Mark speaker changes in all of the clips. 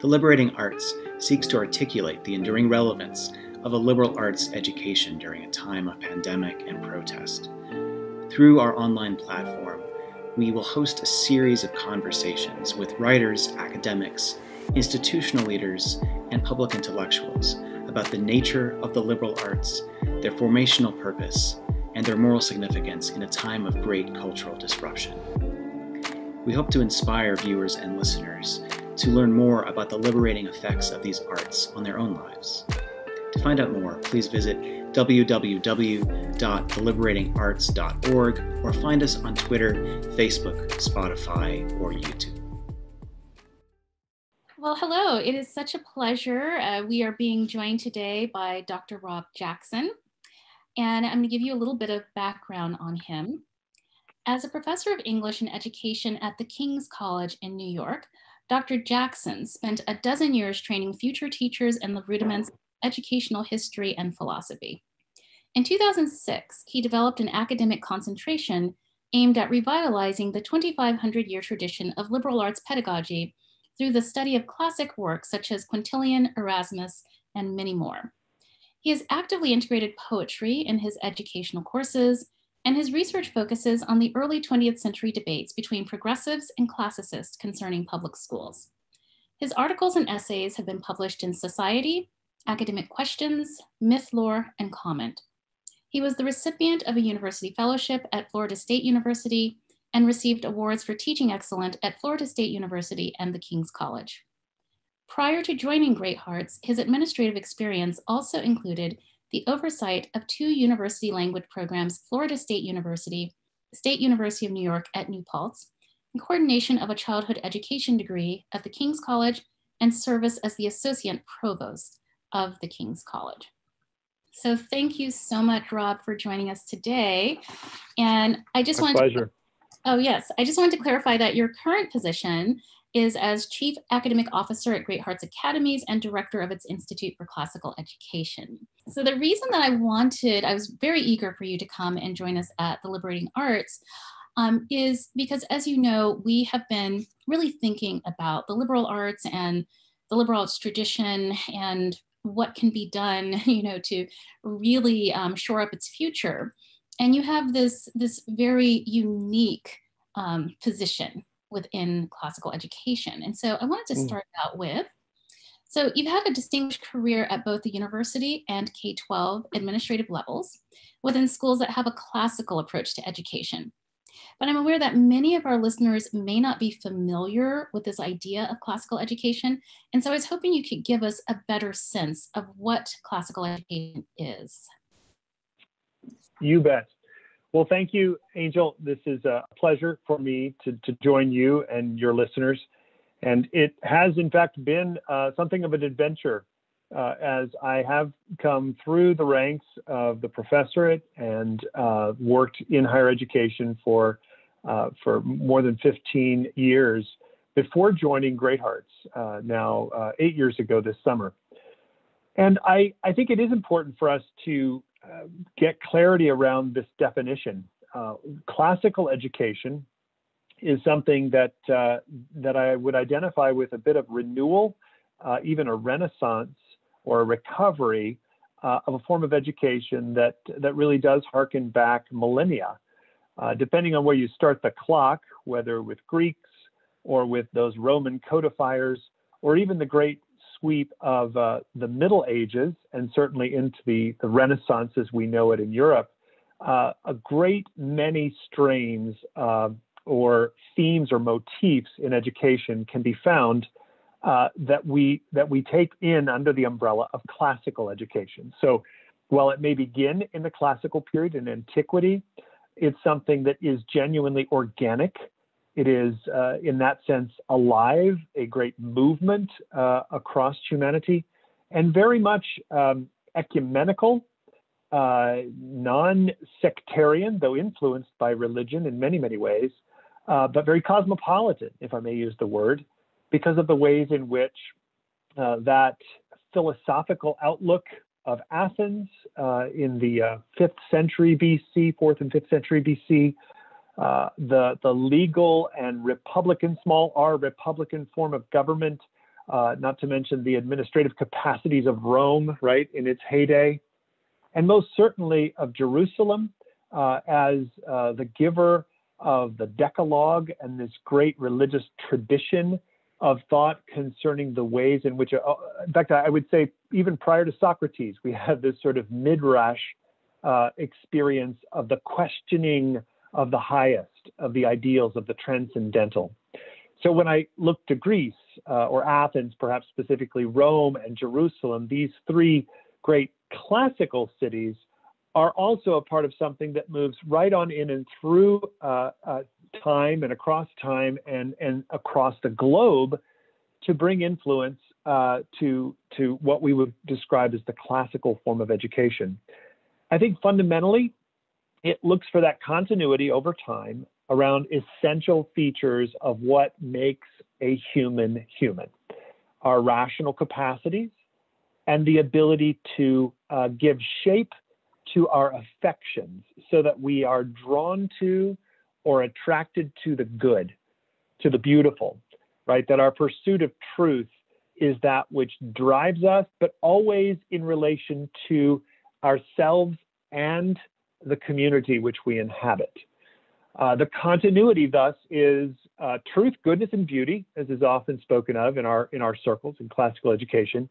Speaker 1: The Liberating Arts seeks to articulate the enduring relevance of a liberal arts education during a time of pandemic and protest. Through our online platform, we will host a series of conversations with writers, academics, institutional leaders, and public intellectuals about the nature of the liberal arts, their formational purpose, and their moral significance in a time of great cultural disruption. We hope to inspire viewers and listeners to learn more about the liberating effects of these arts on their own lives. To find out more, please visit www.theliberatingarts.org or find us on Twitter, Facebook, Spotify, or YouTube.
Speaker 2: Well, hello. It is such a pleasure. Uh, we are being joined today by Dr. Rob Jackson, and I'm going to give you a little bit of background on him. As a professor of English and education at the King's College in New York, Dr. Jackson spent a dozen years training future teachers in the rudiments of educational history and philosophy. In 2006, he developed an academic concentration aimed at revitalizing the 2,500 year tradition of liberal arts pedagogy through the study of classic works such as Quintilian, Erasmus, and many more. He has actively integrated poetry in his educational courses, and his research focuses on the early 20th century debates between progressives and classicists concerning public schools. His articles and essays have been published in Society, Academic Questions, Mythlore, and Comment. He was the recipient of a university fellowship at Florida State University and received awards for teaching excellence at Florida State University and the King's College. Prior to joining Great Hearts, his administrative experience also included the oversight of two university language programs, Florida State University, State University of New York at New Paltz, and coordination of a childhood education degree at the King's College and service as the associate provost of the King's College. So thank you so much, Rob, for joining us today. And I just
Speaker 3: My
Speaker 2: wanted
Speaker 3: pleasure.
Speaker 2: to, oh yes, I just wanted to clarify that your current position is as Chief Academic Officer at Great Hearts Academies and Director of its Institute for Classical Education. So the reason that I wanted, I was very eager for you to come and join us at the Liberating Arts um, is because as you know, we have been really thinking about the liberal arts and the liberal arts tradition and what can be done, you know, to really um, shore up its future. And you have this, this very unique um, position within classical education. And so I wanted to
Speaker 3: Mm.
Speaker 2: start out with, so you've had a distinguished career at both the university and K-12 administrative levels within schools that have a classical approach to education. But I'm aware that many of our listeners may not be familiar with this idea of classical education. And so I was hoping you could give us a better sense of what classical education is.
Speaker 3: You bet. Well, thank you, Angel. This is a pleasure for me to, to join you and your listeners. And it has, in fact, been uh, something of an adventure uh, as I have come through the ranks of the professorate and uh, worked in higher education for, uh, for more than 15 years before joining Great Hearts uh, now uh, eight years ago this summer. And I, I think it is important for us to get clarity around this definition. Uh, classical education is something that uh, that I would identify with a bit of renewal, uh, even a renaissance or a recovery uh, of a form of education that that really does harken back millennia. Depending on where you start the clock, whether with Greeks or with those Roman codifiers, or even the great sweep of uh, the Middle Ages and certainly into the, the Renaissance as we know it in Europe, uh, a great many strains uh, or themes or motifs in education can be found uh, that we that we take in under the umbrella of classical education. So while it may begin in the classical period in antiquity, it's something that is genuinely organic it is, uh, in that sense, alive, a great movement uh, across humanity, and very much um, ecumenical, uh, non sectarian, though influenced by religion in many, many ways, uh, but very cosmopolitan, if I may use the word, because of the ways in which uh, that philosophical outlook of Athens uh, in the fifth century BC, fourth and fifth century BC, uh, the, the legal and republican, small r republican form of government uh, not to mention the administrative capacities of Rome, right, in its heyday, and most certainly of Jerusalem uh, as uh, the giver of the Decalogue and this great religious tradition of thought concerning the ways in which, uh, in fact, I would say even prior to Socrates, we have this sort of midrash experience of the questioning of the highest, of the ideals, of the transcendental. So when I look to Greece uh, or Athens, perhaps specifically Rome and Jerusalem, these three great classical cities are also a part of something that moves right on in and through uh, uh, time and across time and, and across the globe to bring influence uh, to, to what we would describe as the classical form of education. I think fundamentally, it looks for that continuity over time around essential features of what makes a human human our rational capacities and the ability to uh, give shape to our affections so that we are drawn to or attracted to the good, to the beautiful, right? That our pursuit of truth is that which drives us, but always in relation to ourselves and the community which we inhabit. Uh, the continuity, thus, is uh, truth, goodness, and beauty, as is often spoken of in our in our circles in classical education.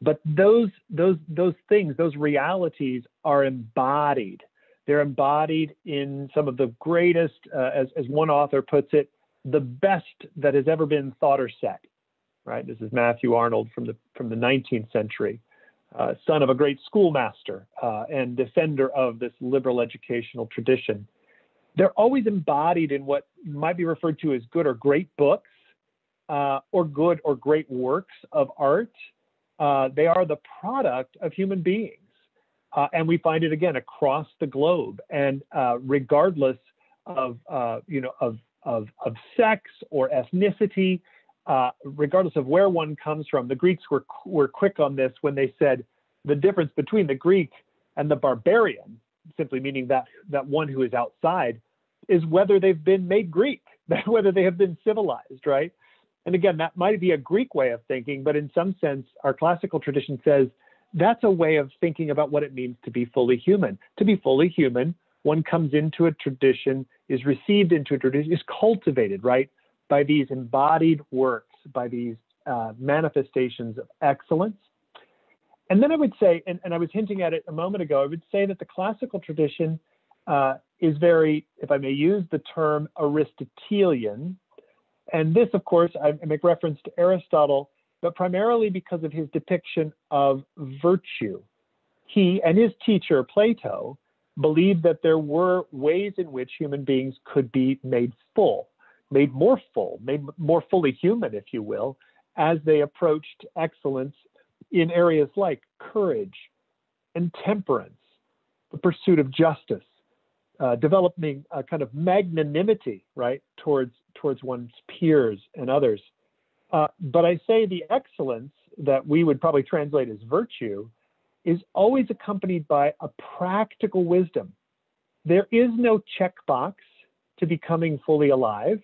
Speaker 3: But those those those things, those realities, are embodied they're embodied in some of the greatest, uh, as, as one author puts it, the best that has ever been thought or said. Right. This is Matthew Arnold from the from the 19th century, uh, son of a great schoolmaster uh, and defender of this liberal educational tradition. They're always embodied in what might be referred to as good or great books, uh, or good or great works of art. Uh, they are the product of human beings uh, and we find it again across the globe. And uh, regardless of, you know, of, of, of, sex or ethnicity, uh, regardless of where one comes from, the Greeks were, were quick on this when they said the difference between the Greek and the barbarian, simply meaning that, that one who is outside, is whether they've been made Greek, whether they have been civilized, right? And again, that might be a Greek way of thinking, but in some sense, our classical tradition says that's a way of thinking about what it means to be fully human. To be fully human, one comes into a tradition, is received into a tradition, is cultivated, right, by these embodied works, by these uh, manifestations of excellence. And then I would say, and, and, I was hinting at it a moment ago, I would say that the classical tradition uh, is very, if I may use the term Aristotelian. And this, of course, I make reference to Aristotle but primarily because of his depiction of virtue. He and his teacher, Plato, believed that there were ways in which human beings could be made full, made more full, made more fully human, if you will, as they approached excellence in areas like courage and temperance, the pursuit of justice, uh, developing a kind of magnanimity, right, towards towards one's peers and others. Uh, but I say the excellence that we would probably translate as virtue is always accompanied by a practical wisdom. There is no checkbox to becoming fully alive.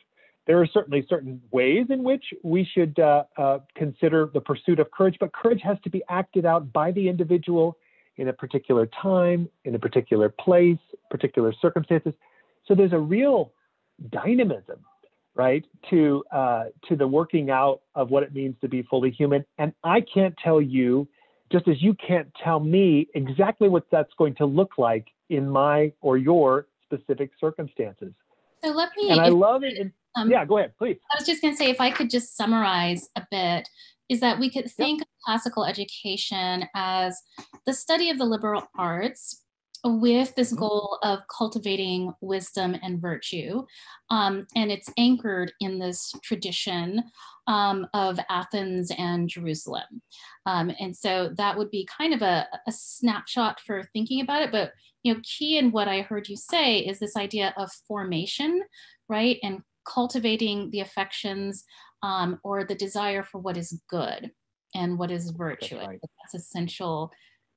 Speaker 3: There are certainly certain ways in which we should uh, uh, consider the pursuit of courage, but courage has to be acted out by the individual in a particular time, in a particular place, particular circumstances. So there's a real dynamism right to uh, to the working out of what it means to be fully human and i can't tell you just as you can't tell me exactly what that's going to look like in my or your specific circumstances
Speaker 2: so let me
Speaker 3: and i love it in, um, yeah go ahead please
Speaker 2: i was just going to say if i could just summarize a bit is that we could think yep. of classical education as the study of the liberal arts with this mm-hmm. goal of cultivating wisdom and virtue. Um, and it's anchored in this tradition um, of Athens and Jerusalem. Um, and so that would be kind of a, a, snapshot for thinking about it. But you know, key in what I heard you say is this idea of formation, right? And cultivating the affections um, or the desire for what is good and what is virtue. That's, right. That's essential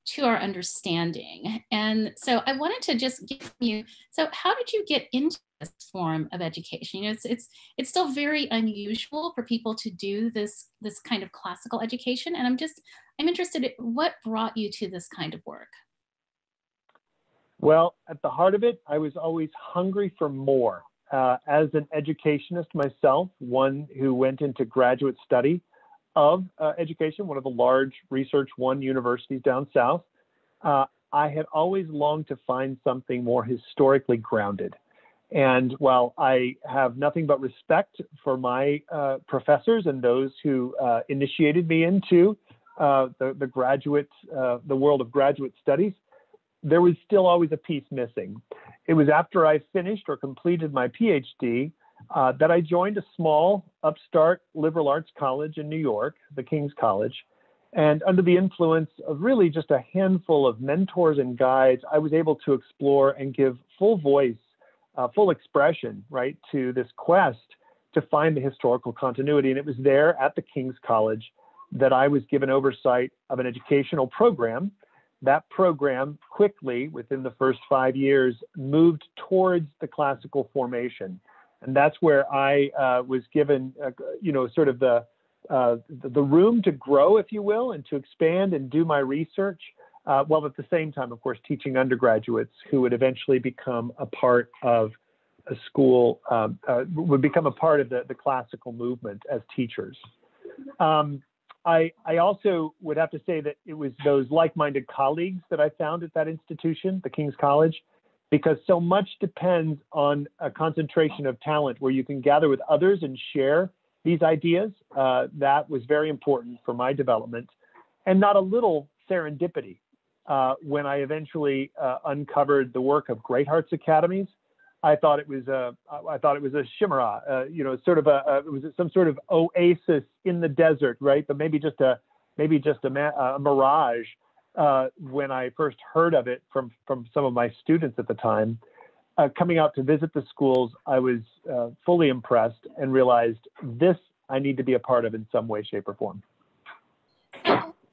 Speaker 2: to our understanding. And so I wanted to just give you, so how did you get into this form of education. You know, it's it's it's still very unusual for people to do this this kind of classical education. And I'm just I'm interested in what brought you to this kind of work.
Speaker 3: Well, at the heart of it, I was always hungry for more. Uh, as an educationist myself, one who went into graduate study of uh, education, one of the large Research One universities down south, uh, I had always longed to find something more historically grounded. And while I have nothing but respect for my uh, professors and those who uh, initiated me into uh, the, the graduate, the world of graduate studies, there was still always a piece missing. It was after I finished or completed my PhD uh, that I joined a small upstart liberal arts college in New York, the King's College. And under the influence of really just a handful of mentors and guides, I was able to explore and give full voice, uh, full expression, right, to this quest to find the historical continuity. And it was there at the King's College that I was given oversight of an educational program. That program quickly, within the first five years, moved towards the classical formation. And that's where I uh, was given, uh, you know, sort of the, uh, the room to grow, if you will, and to expand and do my research, uh, while at the same time, of course, teaching undergraduates who would eventually become a part of a school, um, uh, would become a part of the, the classical movement as teachers. Um, I, I also would have to say that it was those like-minded colleagues that I found at that institution, the King's College, because so much depends on a concentration of talent where you can gather with others and share these ideas. Uh, that was very important for my development, and not a little serendipity. Uh, when I eventually uh, uncovered the work of Great Hearts Academies, I thought it was a I thought it was a chimera, uh, you know, sort of a, a, it was some sort of oasis in the desert, right? But maybe just a maybe just a, a mirage uh, when I first heard of it from from some of my students at the time. Uh, coming out to visit the schools, I was uh, fully impressed and realized this I need to be a part of in some way, shape, or form.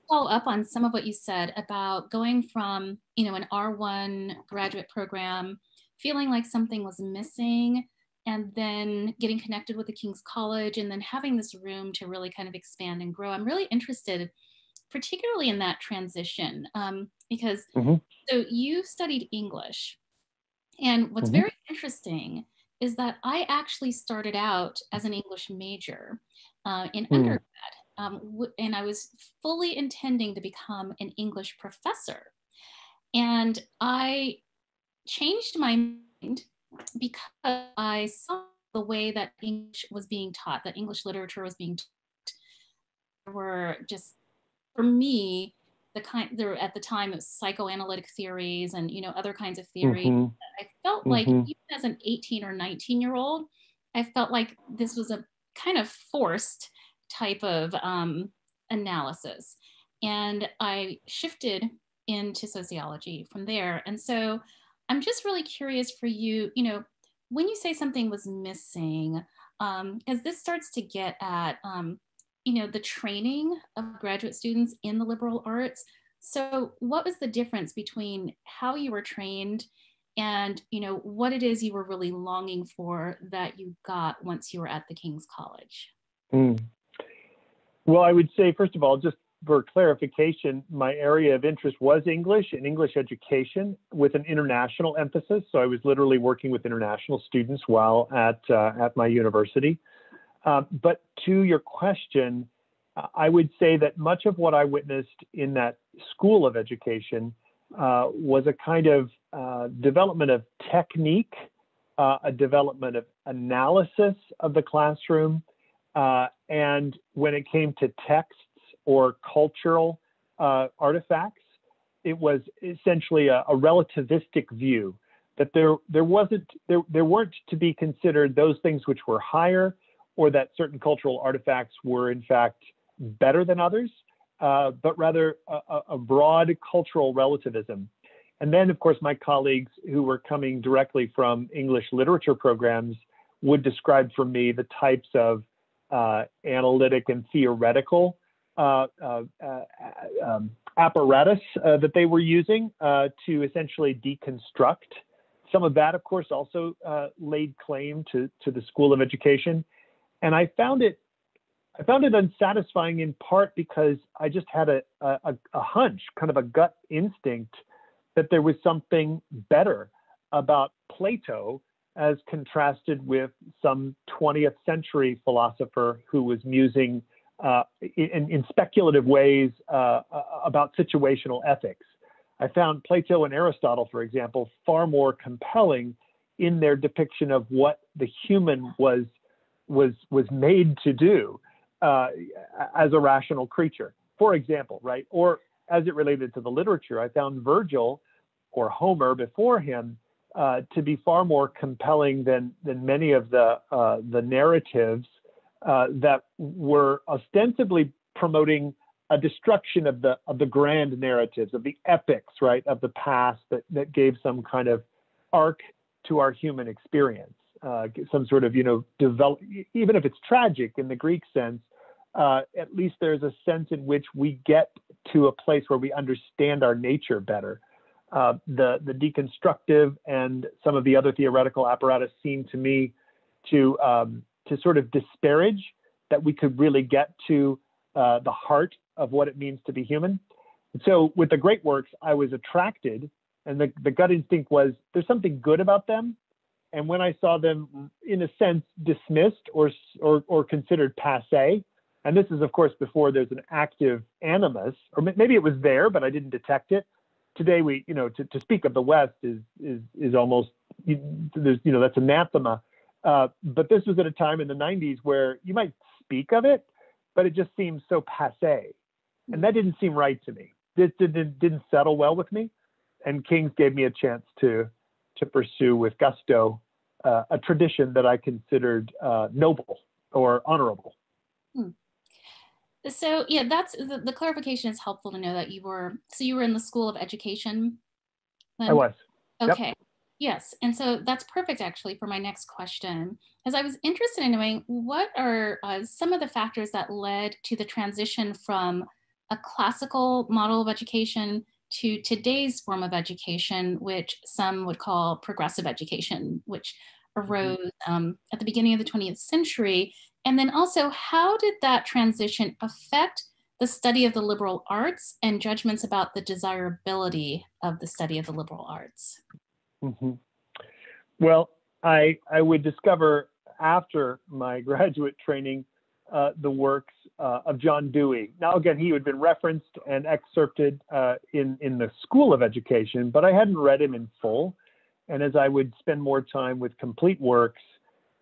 Speaker 2: Follow up on some of what you said about going from you know an R1 graduate program feeling like something was missing and then getting connected with the King's College and then having this room to really kind of expand and grow. I'm really interested, particularly in that transition, um, because mm-hmm. so you studied English. And what's mm-hmm. very interesting is that I actually started out as an English major uh, in mm. undergrad. Um, w- and I was fully intending to become an English professor. And I changed my mind because I saw the way that English was being taught, that English literature was being taught. There were just, for me, the kind there at the time of psychoanalytic theories and you know other kinds of theory. Mm-hmm. I felt like mm-hmm. even as an 18 or 19 year old, I felt like this was a kind of forced type of um, analysis, and I shifted into sociology from there. And so I'm just really curious for you, you know, when you say something was missing, um, this starts to get at, um, you know, the training of graduate students in the liberal arts. So what was the difference between how you were trained and, you know, what it is you were really longing for that you got once you were at the King's College? Mm.
Speaker 3: Well, I would say, first of all, just for clarification, my area of interest was English and English education with an international emphasis. So I was literally working with international students while at, uh, at my university. Uh, but to your question, I would say that much of what I witnessed in that school of education uh, was a kind of uh, development of technique, uh, a development of analysis of the classroom, uh, and when it came to text, or cultural uh, artifacts. It was essentially a, a, relativistic view that there there wasn't there there weren't to be considered those things which were higher, or that certain cultural artifacts were in fact better than others, uh, but rather a, a broad cultural relativism. And then, of course, my colleagues who were coming directly from English literature programs would describe for me the types of uh, analytic and theoretical uh, uh, uh, um, apparatus that they were using to essentially deconstruct some of that, of course, also laid claim to, to the School of Education. And I found it I found it unsatisfying in part because I just had a, a, a hunch, kind of a gut instinct, that there was something better about Plato as contrasted with some 20th century philosopher who was musing uh, in, in, speculative ways uh, about situational ethics. I found Plato and Aristotle, for example, far more compelling in their depiction of what the human was was was made to do uh, as a rational creature. For example, right, or as it related to the literature, I found Virgil or Homer before him uh, to be far more compelling than than many of the uh, the narratives uh, that were ostensibly promoting a destruction of the of the grand narratives of the epics, right, of the past that that gave some kind of arc to our human experience, uh, some sort of you know develop even if it's tragic in the Greek sense. Uh, at least there's a sense in which we get to a place where we understand our nature better. Uh, the the deconstructive and some of the other theoretical apparatus seem to me to um, to sort of disparage that we could really get to uh, the heart of what it means to be human. And so with the great works, I was attracted, and the, the gut instinct was there's something good about them. And when I saw them, in a sense, dismissed or or, or considered passe, and this is of course before there's an active animus, or maybe it was there, but I didn't detect it. Today, we, you know, to, to speak of the West is is is almost, there's, you know, that's anathema. Uh, but this was at a time in the 90s where you might speak of it, but it just seems so passe. And that didn't seem right to me. It didn't, didn't settle well with me. And King's gave me a chance to, to pursue with gusto uh, a tradition that I considered uh, noble or honorable. Hmm.
Speaker 2: So yeah, that's the, the, clarification is helpful to know that you were so you were in the School of Education.
Speaker 3: Then? I was.
Speaker 2: Okay. Yep. Yes, and so that's perfect actually for my next question, as I was interested in knowing what are uh, some of the factors that led to the transition from a classical model of education to today's form of education, which some would call progressive education, which mm-hmm. arose um, at the beginning of the 20th century. And then also, how did that transition affect the study of the liberal arts and judgments about the desirability of the study of the liberal arts?
Speaker 3: Mm-hmm. Well, I I would discover after my graduate training uh, the works uh, of John Dewey. Now, again, he had been referenced and excerpted uh, in in the School of Education, but I hadn't read him in full. And as I would spend more time with complete works,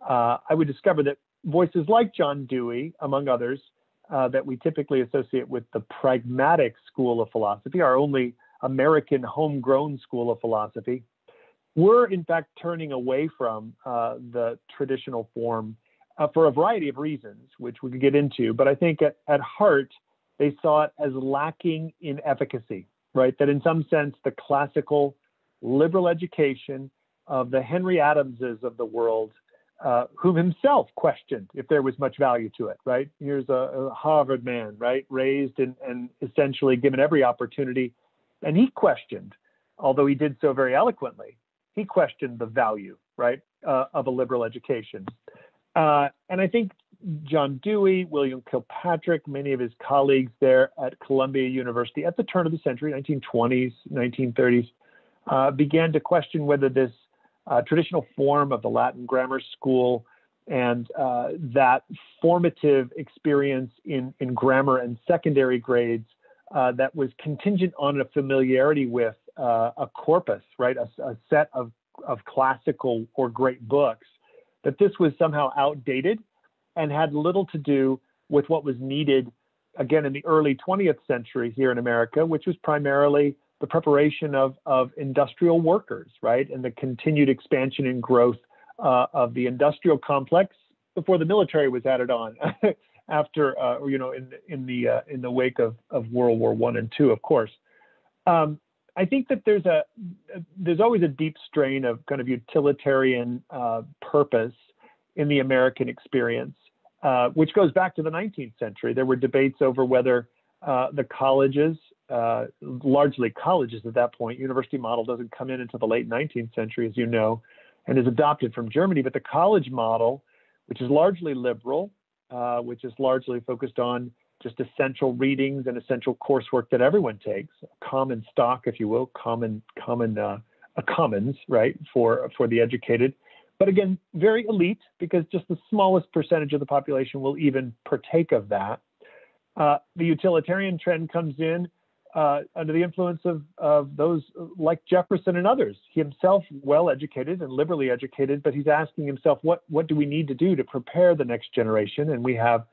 Speaker 3: uh, I would discover that voices like John Dewey, among others, uh, that we typically associate with the pragmatic school of philosophy, our only American homegrown school of philosophy, were in fact turning away from uh, the traditional form uh, for a variety of reasons, which we could get into. But I think at, at heart, they saw it as lacking in efficacy, right? That in some sense, the classical liberal education of the Henry Adamses of the world, uh, whom himself questioned if there was much value to it, right? Here's a, a Harvard man, right? Raised and, and essentially given every opportunity. And he questioned, although he did so very eloquently, he questioned the value, right, uh, of a liberal education. Uh, and I think John Dewey, William Kilpatrick, many of his colleagues there at Columbia University at the turn of the century, 1920s, 1930s, uh, began to question whether this uh, traditional form of the Latin grammar school and uh, that formative experience in, in grammar and secondary grades uh, that was contingent on a familiarity with uh, a corpus, right, a, a, set of, of classical or great books, that this was somehow outdated and had little to do with what was needed, again, in the early 20th century here in America, which was primarily the preparation of, of industrial workers, right, and the continued expansion and growth uh, of the industrial complex before the military was added on. after uh, you know in in the uh, in the wake of, of World War One and Two, of course. Um, I think that there's a there's always a deep strain of kind of utilitarian uh, purpose in the American experience, uh, which goes back to the 19th century. There were debates over whether uh, the colleges uh, largely colleges at that point. University model doesn't come in until the late 19th century, as you know, and is adopted from Germany. But the college model, which is largely liberal, uh, which is largely focused on just essential readings and essential coursework that everyone takes, common stock, if you will, common common uh, a commons, right, for for the educated. But again, very elite because just the smallest percentage of the population will even partake of that. Uh, the utilitarian trend comes in uh, under the influence of, of those like Jefferson and others. He himself well educated and liberally educated, but he's asking himself, what what do we need to do to prepare the next generation? And we have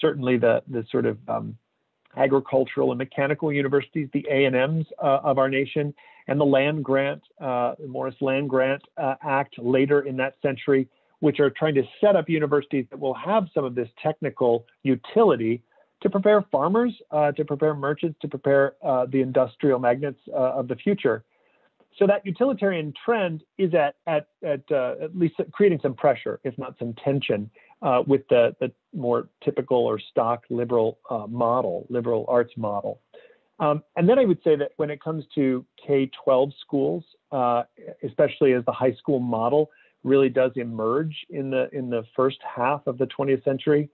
Speaker 3: certainly the the sort of um, agricultural and mechanical universities, the A and M's uh, of our nation, and the land grant, uh, Morrill Land Grant uh, Act later in that century, which are trying to set up universities that will have some of this technical utility to prepare farmers, uh, to prepare merchants, to prepare uh, the industrial magnates uh, of the future. So that utilitarian trend is at at at, at least creating some pressure, if not some tension, uh, with the the more typical or stock liberal uh, model, liberal arts model. Um, and then I would say that when it comes to K-12 schools, especially as the high school model really does emerge in the in the first half of the 20th century,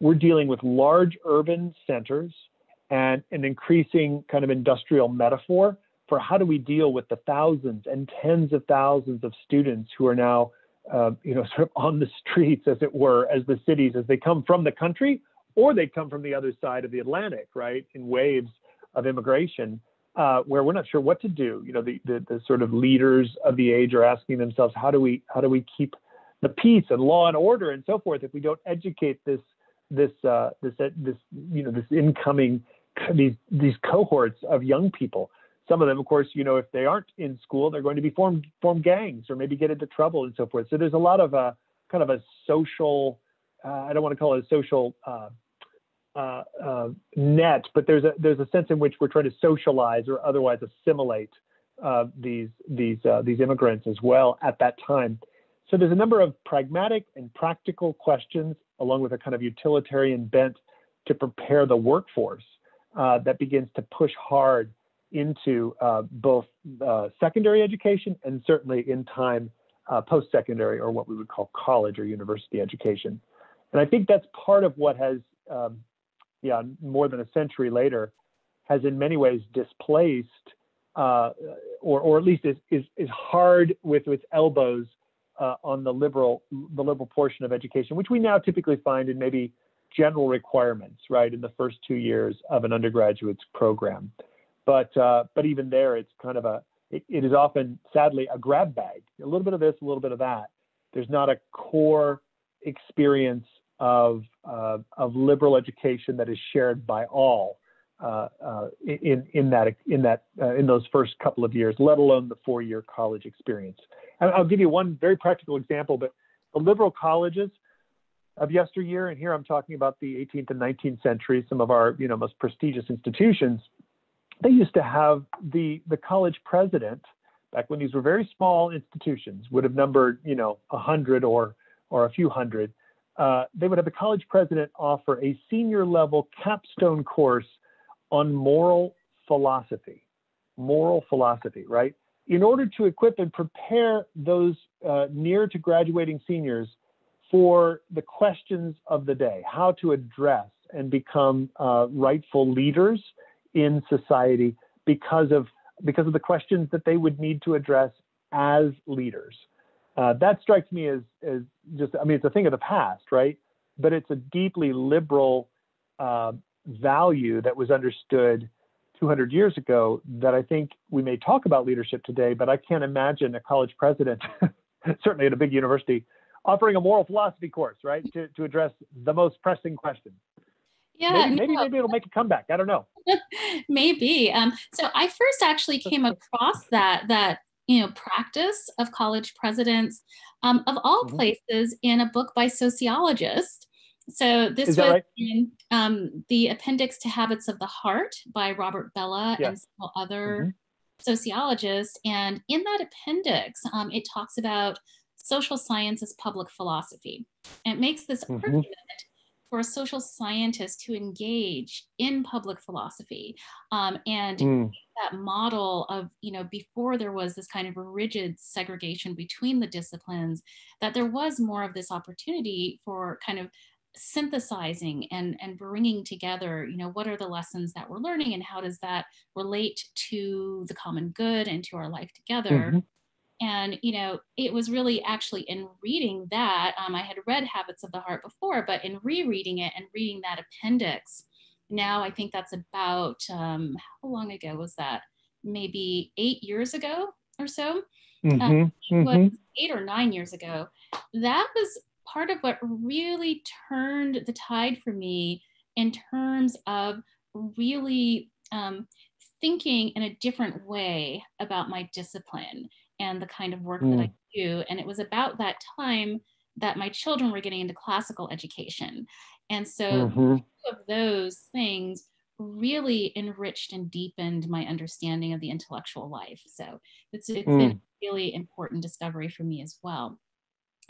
Speaker 3: we're dealing with large urban centers and an increasing kind of industrial metaphor for how do we deal with the thousands and tens of thousands of students who are now, uh, you know, sort of on the streets, as it were, as the cities, as they come from the country or they come from the other side of the Atlantic, right, in waves of immigration, uh, where we're not sure what to do. You know, the, the, the sort of leaders of the age are asking themselves, how do we how do we keep the peace and law and order and so forth if we don't educate this this uh, this this you know this incoming these these cohorts of young people. Some of them, of course, you know, if they aren't in school, they're going to be form form gangs or maybe get into trouble and so forth. So there's a lot of a kind of a social. Uh, I don't want to call it a social uh, uh, uh, net, but there's a there's a sense in which we're trying to socialize or otherwise assimilate these these these immigrants as well at that time. So there's a number of pragmatic and practical questions along with a kind of utilitarian bent to prepare the workforce uh, that begins to push hard into uh, both uh, secondary education and certainly in time uh, post-secondary or what we would call college or university education. And I think that's part of what has, um, yeah, more than a century later, has in many ways displaced, uh, or, or at least is, is, is hard with its elbows uh, on the liberal the liberal portion of education, which we now typically find in maybe general requirements, right, in the first two years of an undergraduate's program. But uh, but even there, it's kind of a it, it is often sadly a grab bag, a little bit of this, a little bit of that. There's not a core experience of uh, of liberal education that is shared by all. Uh, uh, in in that in that uh, in those first couple of years, let alone the four-year college experience. And I'll give you one very practical example, but the liberal colleges of yesteryear, and here I'm talking about the 18th and 19th century, some of our you know most prestigious institutions, they used to have the the college president back when these were very small institutions would have numbered you know a hundred or or a few hundred. Uh, they would have the college president offer a senior level capstone course on moral philosophy. Moral philosophy, right? in order to equip and prepare those uh, near to graduating seniors for the questions of the day, how to address and become uh, rightful leaders in society because of because of the questions that they would need to address as leaders. Uh, that strikes me as as just I mean it's a thing of the past, right? But it's a deeply liberal uh, value that was understood 200 years ago that I think we may talk about leadership today, but I can't imagine a college president, certainly at a big university, offering a moral philosophy course, right, to, to address the most pressing questions.
Speaker 2: Yeah,
Speaker 3: maybe, maybe, maybe it'll make a comeback. I don't know.
Speaker 2: maybe. Um, so I first actually came across that that you know practice of college presidents um, of all mm-hmm. places in a book by sociologist so this was right? in um, the appendix to Habits of the Heart by Robert Bellah and several other mm-hmm. sociologists. And in that appendix, um, it talks about social science as public philosophy. And it makes this mm-hmm. argument for a social scientist to engage in public philosophy um, and
Speaker 3: Mm.
Speaker 2: that model of you know before there was this kind of rigid segregation between the disciplines that there was more of this opportunity for kind of synthesizing and and bringing together you know what are the lessons that we're learning and how does that relate to the common good and to our life together
Speaker 3: Mhm.
Speaker 2: And you know it was really actually in reading that um, i had read habits of the heart before but in rereading it and reading that appendix now i think that's about um, how long ago was that maybe eight years ago or so
Speaker 3: Mhm.
Speaker 2: was
Speaker 3: Mhm.
Speaker 2: eight or nine years ago that was part of what really turned the tide for me in terms of really um, thinking in a different way about my discipline and the kind of work that I do. And it was about that time that my children were getting into classical education. And so
Speaker 3: Mhm.
Speaker 2: of those things really enriched and deepened my understanding of the intellectual life. So it's, it's been a really important discovery for me as well.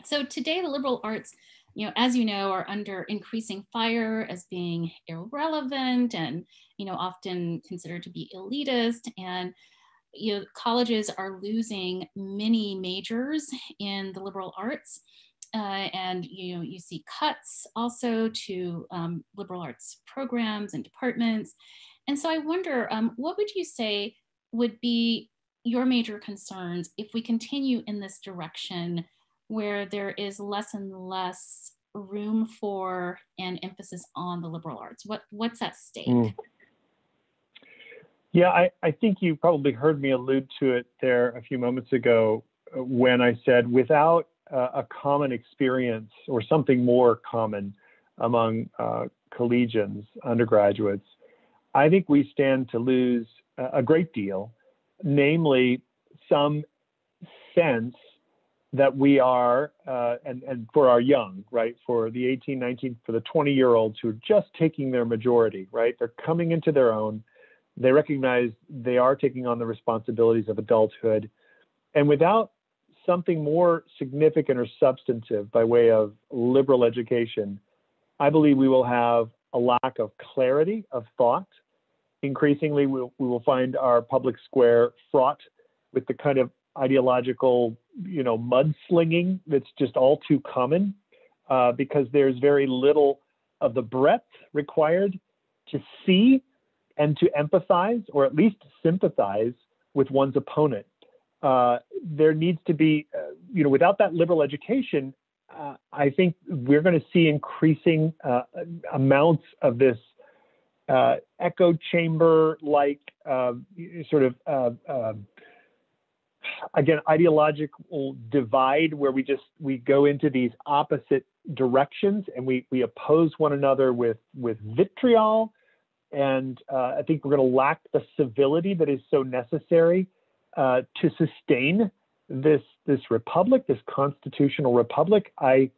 Speaker 2: So today, the liberal arts, you know, as you know, are under increasing fire as being irrelevant and, you know, often considered to be elitist. And, you know, colleges are losing many majors in the liberal arts. Uh, and you know you see cuts also to um, liberal arts programs and departments and so i wonder um, what would you say would be your major concerns if we continue in this direction where there is less and less room for and emphasis on the liberal arts what what's at stake
Speaker 3: Mm. Yeah, I, I think you probably heard me allude to it there a few moments ago uh, when I said without uh, a common experience or something more common among uh, collegians, undergraduates, I think we stand to lose a great deal, namely some sense that we are, uh, and, and for our young, right, for the 18, 19, for the 20 year olds who are just taking their majority, right, they're coming into their own. They recognize they are taking on the responsibilities of adulthood. And without something more significant or substantive by way of liberal education, I believe we will have a lack of clarity of thought. Increasingly, we'll, we will find our public square fraught with the kind of ideological, you know, mudslinging that's just all too common uh, because there's very little of the breadth required to see and to empathize or at least sympathize with one's opponent. Uh, there needs to be, uh, you know, without that liberal education, uh, I think we're going to see increasing uh, amounts of this uh, echo chamber like uh, sort of again ideological divide where we just we go into these opposite directions and we we oppose one another with with vitriol and uh, I think we're going to lack the civility that is so necessary uh, to sustain this this republic, this constitutional republic. I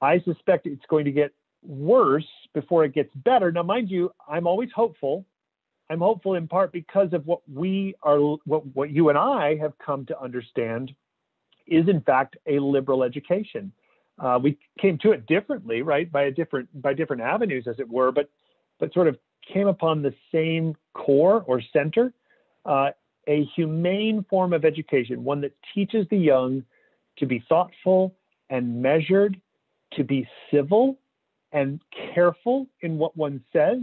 Speaker 3: I suspect it's going to get worse before it gets better. Now, mind you, I'm always hopeful. I'm hopeful in part because of what we are, what what you and I have come to understand is in fact a liberal education. Uh, we came to it differently, right, by a different by different avenues, as it were, but but sort of came upon the same core or center, uh, a humane form of education, one that teaches the young to be thoughtful and measured, to be civil and careful in what one says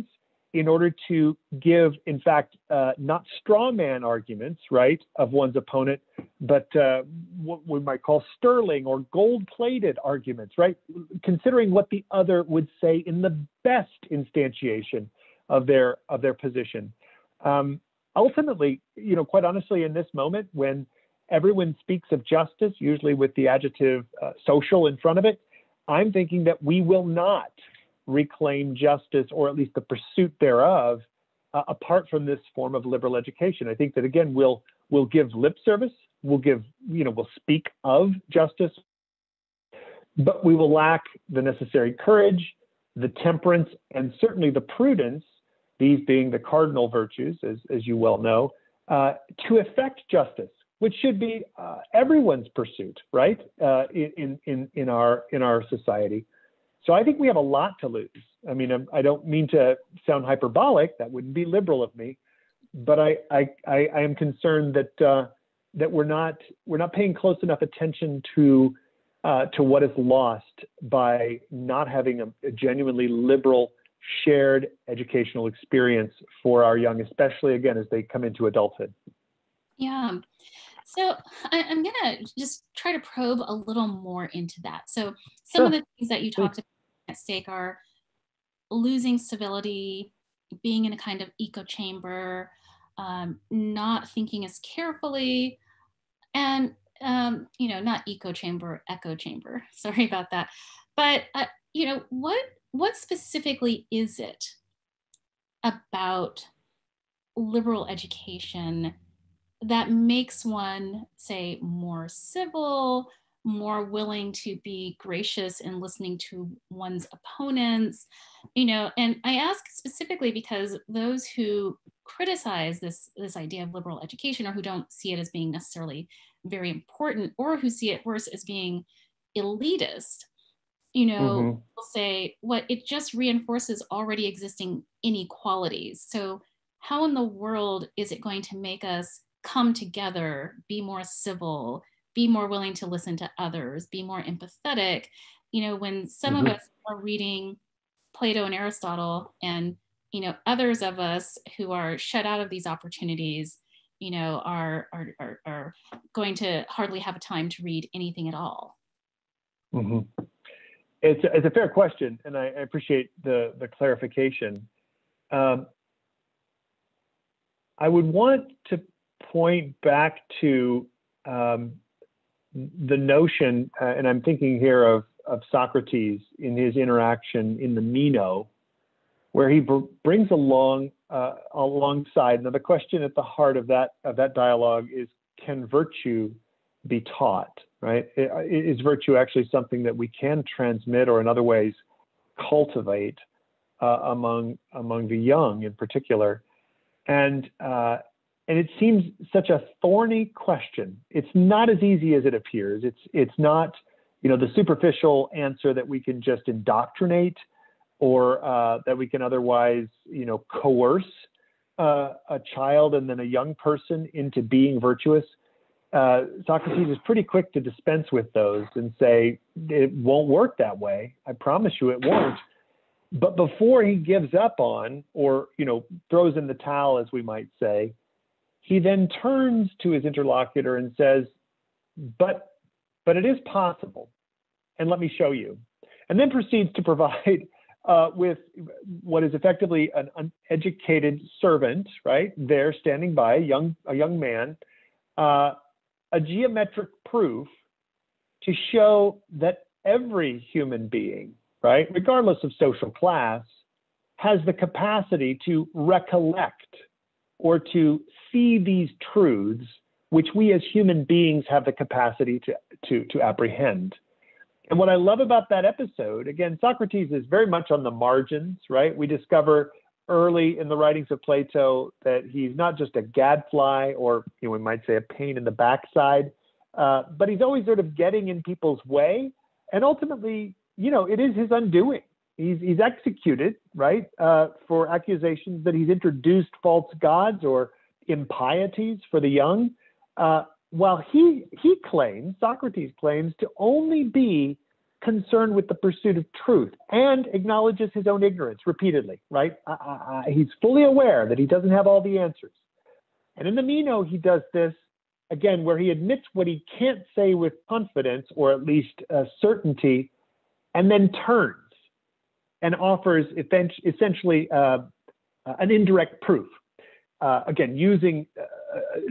Speaker 3: in order to give, in fact, uh, not straw man arguments, right, of one's opponent, but uh, what we might call sterling or gold plated arguments, right, considering what the other would say in the best instantiation of their of their position. Um, ultimately, you know, quite honestly, in this moment when everyone speaks of justice, usually with the adjective uh, social in front of it, I'm thinking that we will not reclaim justice or at least the pursuit thereof uh, apart from this form of liberal education. I think that again we'll we'll give lip service, we'll give you know we'll speak of justice, but we will lack the necessary courage, the temperance, and certainly the prudence these being the cardinal virtues, as, as you well know, uh, to effect justice, which should be uh, everyone's pursuit, right, uh, in, in, in, our, in our society. So I think we have a lot to lose. I mean, I'm, I do not mean to sound hyperbolic. That wouldn't be liberal of me, but I I, I, I am concerned that uh, that we're not we're not paying close enough attention to uh, to what is lost by not having a, a, genuinely liberal shared educational experience for our young, especially again as they come into adulthood.
Speaker 2: Yeah. So I, am going to just try to probe a little more into that. So some sure. of the things that you talked about at stake are losing civility, being in a kind of echo chamber, um, not thinking as carefully, and um, you know, not echo chamber, echo chamber. Sorry about that. But uh, you know, what what specifically is it about liberal education that makes one say more civil, more willing to be gracious in listening to one's opponents? You know and i ask specifically because those who criticize this this idea of liberal education or who don't see it as being necessarily very important or who see it worse as being elitist you know mm-hmm. say what it just reinforces already existing inequalities so how in the world is it going to make us come together be more civil be more willing to listen to others be more empathetic you know when some mm-hmm. of us are reading plato and aristotle and you know others of us who are shut out of these opportunities you know, are, are, are, are going to hardly have a time to read anything at all?
Speaker 3: Mm-hmm. It's, a, it's a fair question, and I, I appreciate the, the clarification. Um, I would want to point back to um, the notion, uh, and I'm thinking here of, of Socrates in his interaction in the Meno, where he br- brings along uh, alongside. Now, the question at the heart of that of that dialogue is: Can virtue be taught? Right? Is virtue actually something that we can transmit, or in other ways, cultivate uh, among among the young in particular? And uh, and it seems such a thorny question. It's not as easy as it appears. It's it's not you know the superficial answer that we can just indoctrinate or uh, that we can otherwise, you know, coerce uh, a child and then a young person into being virtuous. Uh, Socrates is pretty quick to dispense with those and say it won't work that way. I promise you, it won't. But before he gives up on, or you know, throws in the towel, as we might say, he then turns to his interlocutor and says, "But, but it is possible, and let me show you." And then proceeds to provide uh, with what is effectively an uneducated servant, right? There standing by, a young, a young man, uh, a geometric proof to show that every human being, right, regardless of social class, has the capacity to recollect or to see these truths which we as human beings have the capacity to, to, to apprehend. And what I love about that episode, again, Socrates is very much on the margins, right? We discover early in the writings of Plato that he's not just a gadfly or you know, we might say a pain in the backside, uh, but he's always sort of getting in people's way. And ultimately, you know, it is his undoing. He's, he's executed, right, uh, for accusations that he's introduced false gods or impieties for the young. Uh, while he he claims Socrates claims to only be concerned with the pursuit of truth and acknowledges his own ignorance repeatedly. Right? Uh, uh, he's fully aware that he doesn't have all the answers. And in the Meno, he does this again, where he admits what he can't say with confidence or at least uh, certainty, and then turns and offers essentially uh, an indirect proof. Uh, again, using uh,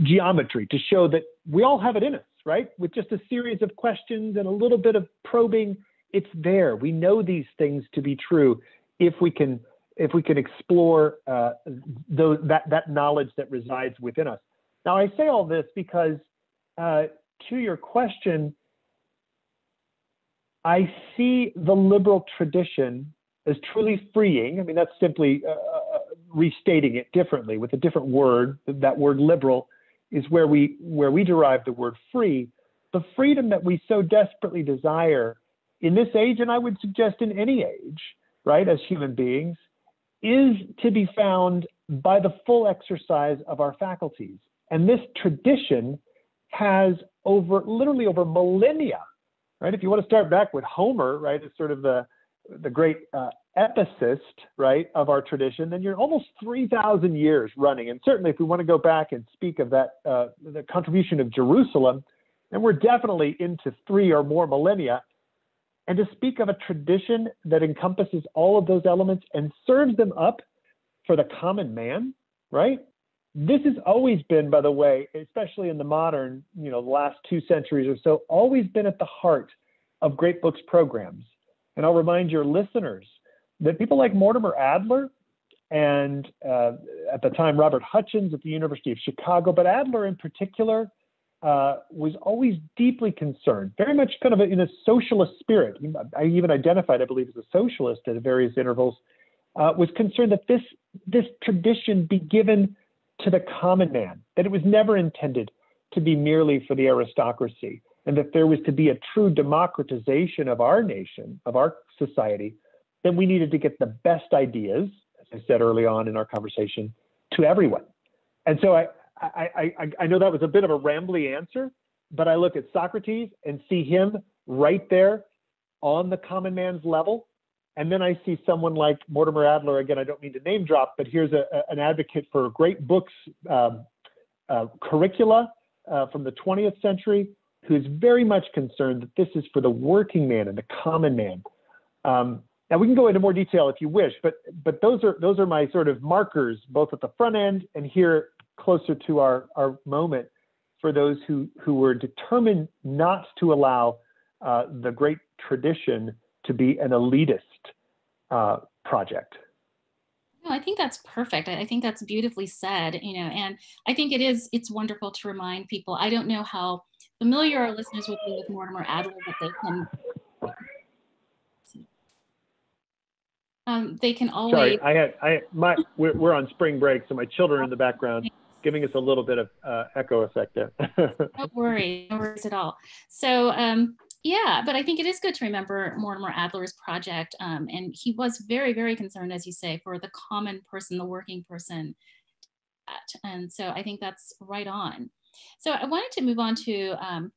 Speaker 3: geometry to show that we all have it in us, right? With just a series of questions and a little bit of probing, it's there. We know these things to be true if we can if we can explore uh, those, that that knowledge that resides within us. Now, I say all this because uh, to your question, I see the liberal tradition as truly freeing. I mean, that's simply uh, uh restating it differently with a different word. That word liberal is where we where we derive the word free. The freedom that we so desperately desire in this age, and I would suggest in any age, right, as human beings, is to be found by the full exercise of our faculties. And this tradition has over literally over millennia, right? If you want to start back with Homer, right, as sort of the the great uh, epicist, right, of our tradition, then you're almost 3,000 years running. And certainly, if we want to go back and speak of that, uh, the contribution of Jerusalem, then we're definitely into three or more millennia. And to speak of a tradition that encompasses all of those elements and serves them up for the common man, right? This has always been, by the way, especially in the modern, you know, the last two centuries or so, always been at the heart of Great Books programs. And I'll remind your listeners that people like Mortimer Adler and uh, at the time Robert Hutchins at the University of Chicago, but Adler in particular uh, was always deeply concerned, very much kind of in a socialist spirit. I even identified, I believe, as a socialist at various intervals. Uh, was concerned that this this tradition be given to the common man, that it was never intended to be merely for the aristocracy, and that there was to be a true democratization of our nation, of our society, then we needed to get the best ideas, as I said early on in our conversation, to everyone. And so I, I, I, I know that was a bit of a rambly answer, but I look at Socrates and see him right there on the common man's level. And then I see someone like Mortimer Adler. Again, I don't mean to name drop, but here's a, an advocate for great books, um, uh, curricula uh, from the 20th century, who's very much concerned that this is for the working man and the common man. Um, now we can go into more detail if you wish, but but those are those are my sort of markers both at the front end and here closer to our our moment for those who who were determined not to allow uh, the great tradition to be an elitist uh, project.
Speaker 2: No, I think that's perfect. I think that's beautifully said, you know, and I think it is, it's wonderful to remind people. I don't know how familiar our listeners would be with Mortimer Adler, but they can um, they can always.
Speaker 3: Sorry, I had I my we're, we're on spring break, so my children are in the background, giving us a little bit of uh, echo effect there.
Speaker 2: Don't worry, no worries at all. So um, yeah, but I think it is good to remember Mortimer Adler's project, um, and he was very very concerned, as you say, for the common person, the working person, and so I think that's right on. So I wanted to move on to um,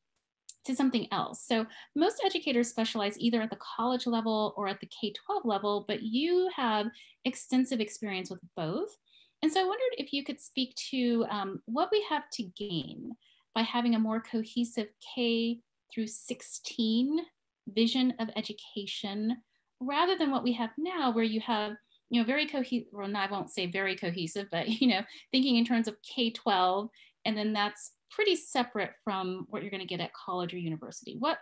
Speaker 2: to something else. So most educators specialize either at the college level or at the K-12 level, but you have extensive experience with both. And so I wondered if you could speak to um, what we have to gain by having a more cohesive K through 16 vision of education rather than what we have now where you have you know very cohesive well i won't say very cohesive but you know thinking in terms of k-12 and then that's pretty separate from what you're going to get at college or university. What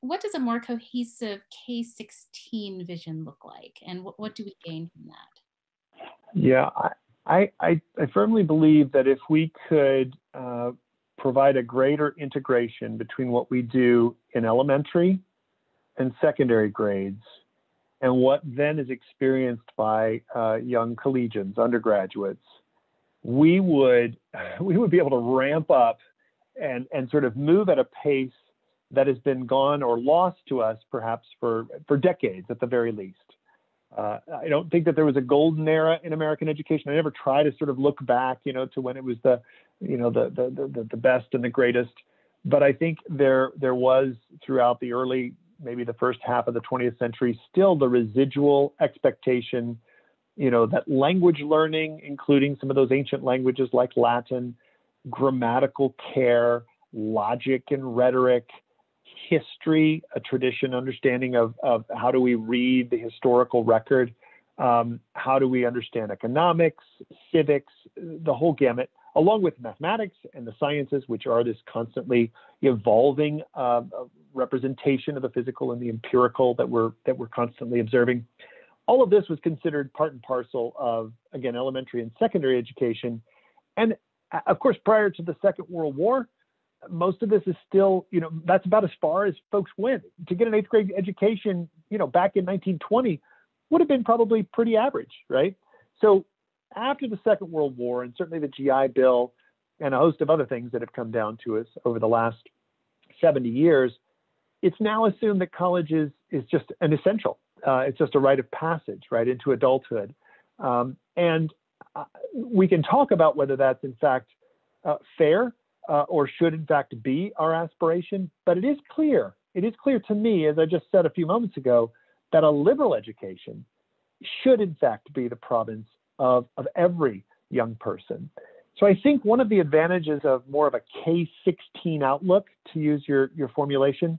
Speaker 2: what does a more cohesive K16 vision look like, and what, what do we gain from that?
Speaker 3: Yeah, I, I, I firmly believe that if we could uh, provide a greater integration between what we do in elementary and secondary grades and what then is experienced by uh, young collegians, undergraduates, we would we would be able to ramp up and and sort of move at a pace that has been gone or lost to us perhaps for for decades at the very least. Uh, I don't think that there was a golden era in American education. I never try to sort of look back, you know, to when it was the, you know, the the the, the best and the greatest. But I think there there was throughout the early, maybe the first half of the 20th century, still the residual expectation, you know, that language learning, including some of those ancient languages like Latin, grammatical care, logic and rhetoric, history, a tradition, understanding of, of how do we read the historical record, um, how do we understand economics, civics, the whole gamut, along with mathematics and the sciences, which are this constantly evolving uh, representation of the physical and the empirical that we're that we're constantly observing. All of this was considered part and parcel of again elementary and secondary education, and of course, prior to the Second World War, most of this is still, you know, that's about as far as folks went. To get an eighth grade education, you know, back in 1920 would have been probably pretty average, right? So after the Second World War, and certainly the GI Bill and a host of other things that have come down to us over the last 70 years, it's now assumed that college is, is just an essential. Uh, it's just a rite of passage, right, into adulthood. Um, and uh, we can talk about whether that's in fact uh, fair uh, or should in fact be our aspiration. But it is clear, it is clear to me, as I just said a few moments ago, that a liberal education should in fact be the province of, of every young person. So I think one of the advantages of more of a K-16 outlook, to use your, your formulation,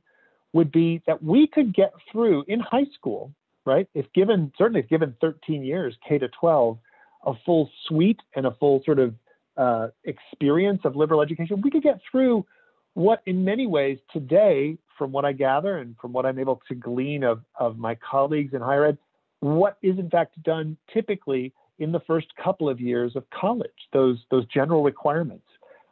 Speaker 3: would be that we could get through in high school, right? If given, certainly if given 13 years, K to 12, a full suite and a full sort of uh, experience of liberal education, we could get through what in many ways today, from what I gather and from what I'm able to glean of, of my colleagues in higher ed, what is in fact done typically in the first couple of years of college, those, those general requirements.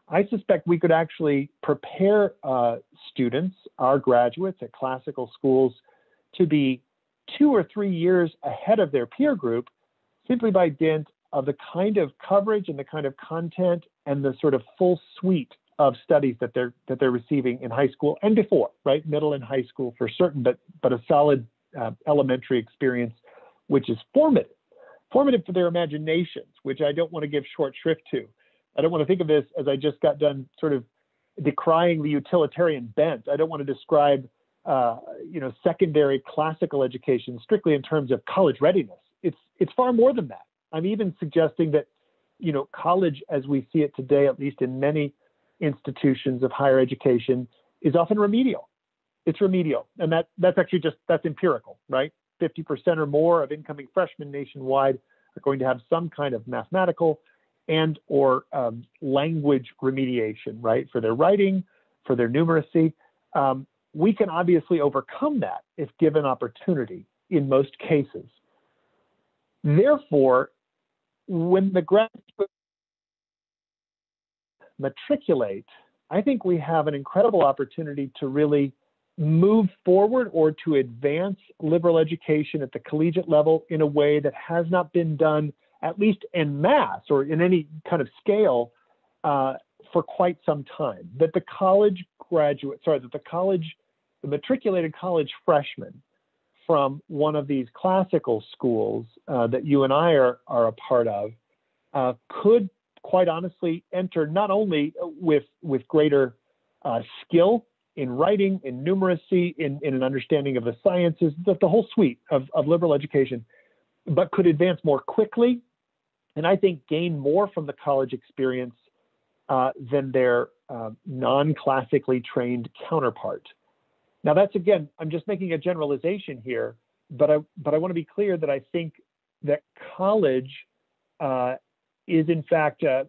Speaker 3: I suspect we could actually prepare uh, students, our graduates at classical schools, to be two or three years ahead of their peer group simply by dint of the kind of coverage and the kind of content and the sort of full suite of studies that they're that they're receiving in high school and before, right? Middle and high school for certain, but but a solid uh, elementary experience, which is formative, formative for their imaginations, which I don't want to give short shrift to. I don't want to think of this as I just got done sort of decrying the utilitarian bent. I don't want to describe, uh, you know, secondary classical education strictly in terms of college readiness. It's it's far more than that. I'm even suggesting that, you know, college as we see it today, at least in many institutions of higher education, is often remedial. It's remedial, and that that's actually just that's empirical, right? 50% or more of incoming freshmen nationwide are going to have some kind of mathematical and or um, language remediation, right, for their writing, for their numeracy. Um, we can obviously overcome that if given opportunity in most cases. Therefore, when the graduates matriculate, I think we have an incredible opportunity to really move forward or to advance liberal education at the collegiate level in a way that has not been done at least in mass or in any kind of scale, uh, for quite some time. That the college graduate, sorry, that the college, the matriculated college freshman from one of these classical schools uh, that you and I are, are a part of uh, could quite honestly enter not only with, with greater uh, skill in writing, in numeracy, in, in an understanding of the sciences, the, the whole suite of, of liberal education, but could advance more quickly and I think gain more from the college experience uh, than their uh, non-classically trained counterpart. Now that's again, I'm just making a generalization here, but I but I want to be clear that I think that college uh, is in fact uh,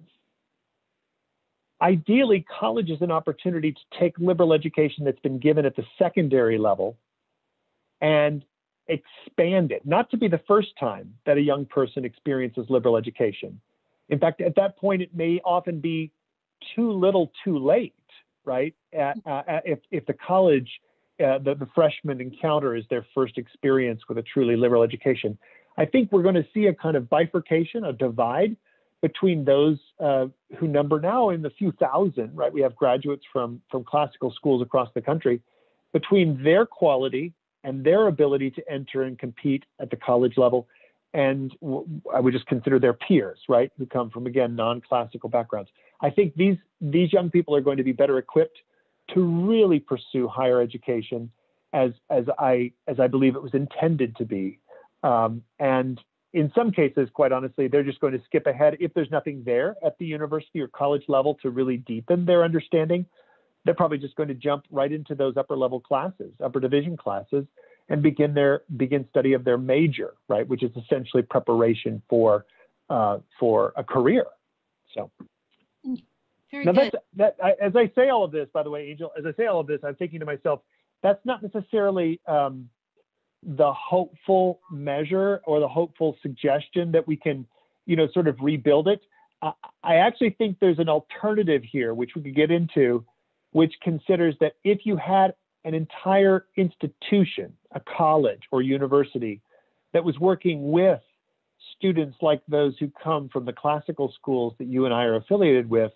Speaker 3: ideally college is an opportunity to take liberal education that's been given at the secondary level and expand it, not to be the first time that a young person experiences liberal education. In fact, at that point, it may often be too little too late, right? Uh, uh, if, if the college, uh, the, the freshman encounter is their first experience with a truly liberal education. I think we're going to see a kind of bifurcation, a divide between those uh, who number now in the few thousand, right? We have graduates from, from classical schools across the country, between their quality and their ability to enter and compete at the college level. And I would just consider their peers, right, who come from again non-classical backgrounds. I think these these young people are going to be better equipped to really pursue higher education as as I as I believe it was intended to be. Um, and in some cases, quite honestly, they're just going to skip ahead if there's nothing there at the university or college level to really deepen their understanding they're probably just going to jump right into those upper level classes, upper division classes, and begin their begin study of their major, right, which is essentially preparation for uh, for a career. So.
Speaker 2: Very
Speaker 3: now
Speaker 2: good.
Speaker 3: that's that. I, as I say all of this, by the way, Angel, as I say all of this, I'm thinking to myself, that's not necessarily um, the hopeful measure or the hopeful suggestion that we can, you know, sort of rebuild it. I, I actually think there's an alternative here, which we could get into, which considers that if you had an entire institution, a college or university, that was working with students like those who come from the classical schools that you and I are affiliated with,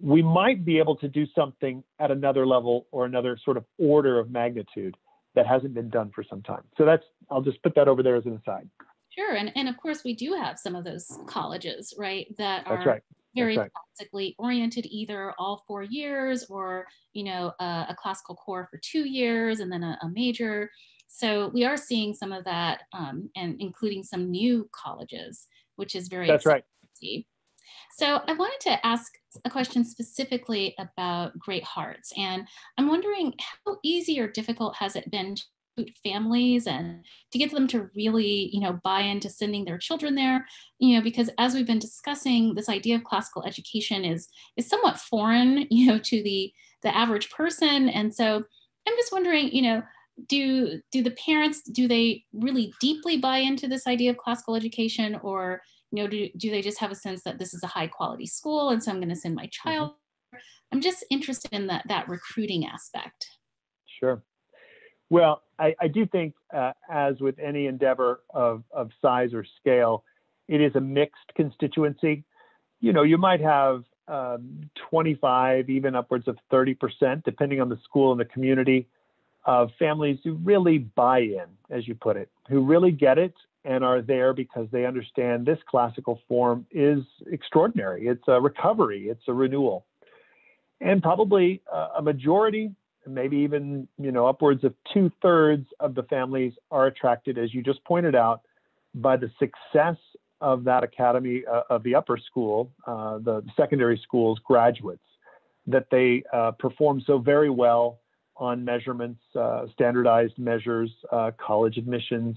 Speaker 3: we might be able to do something at another level or another sort of order of magnitude that hasn't been done for some time. So that's, I'll just put that over there as an aside.
Speaker 2: Sure. And, and of course, we do have some of those colleges, right, that
Speaker 3: That's
Speaker 2: are
Speaker 3: right.
Speaker 2: very
Speaker 3: right.
Speaker 2: classically oriented, either all four years or, you know, a, a classical core for two years and then a, a major. So we are seeing some of that um, and including some new colleges, which is very
Speaker 3: That's right.
Speaker 2: So I wanted to ask a question specifically about Great Hearts. And I'm wondering how easy or difficult has it been to families and to get them to really, you know, buy into sending their children there, you know, because as we've been discussing, this idea of classical education is is somewhat foreign, you know, to the the average person. And so I'm just wondering, you know, do do the parents do they really deeply buy into this idea of classical education or you know do, do they just have a sense that this is a high quality school and so i'm going to send my
Speaker 3: Mm-hmm.
Speaker 2: child i'm just interested in that that recruiting aspect
Speaker 3: Sure. Well, I, I do think, uh, as with any endeavor of, of size or scale, it is a mixed constituency. You know, you might have um, 25, even upwards of 30%, depending on the school and the community, of families who really buy in, as you put it, who really get it and are there because they understand this classical form is extraordinary. It's a recovery, it's a renewal. And probably a majority, maybe even you know upwards of two thirds of the families are attracted, as you just pointed out, by the success of that academy uh, of the upper school, uh, the secondary schools graduates, that they uh, perform so very well on measurements, uh, standardized measures, uh, college admissions,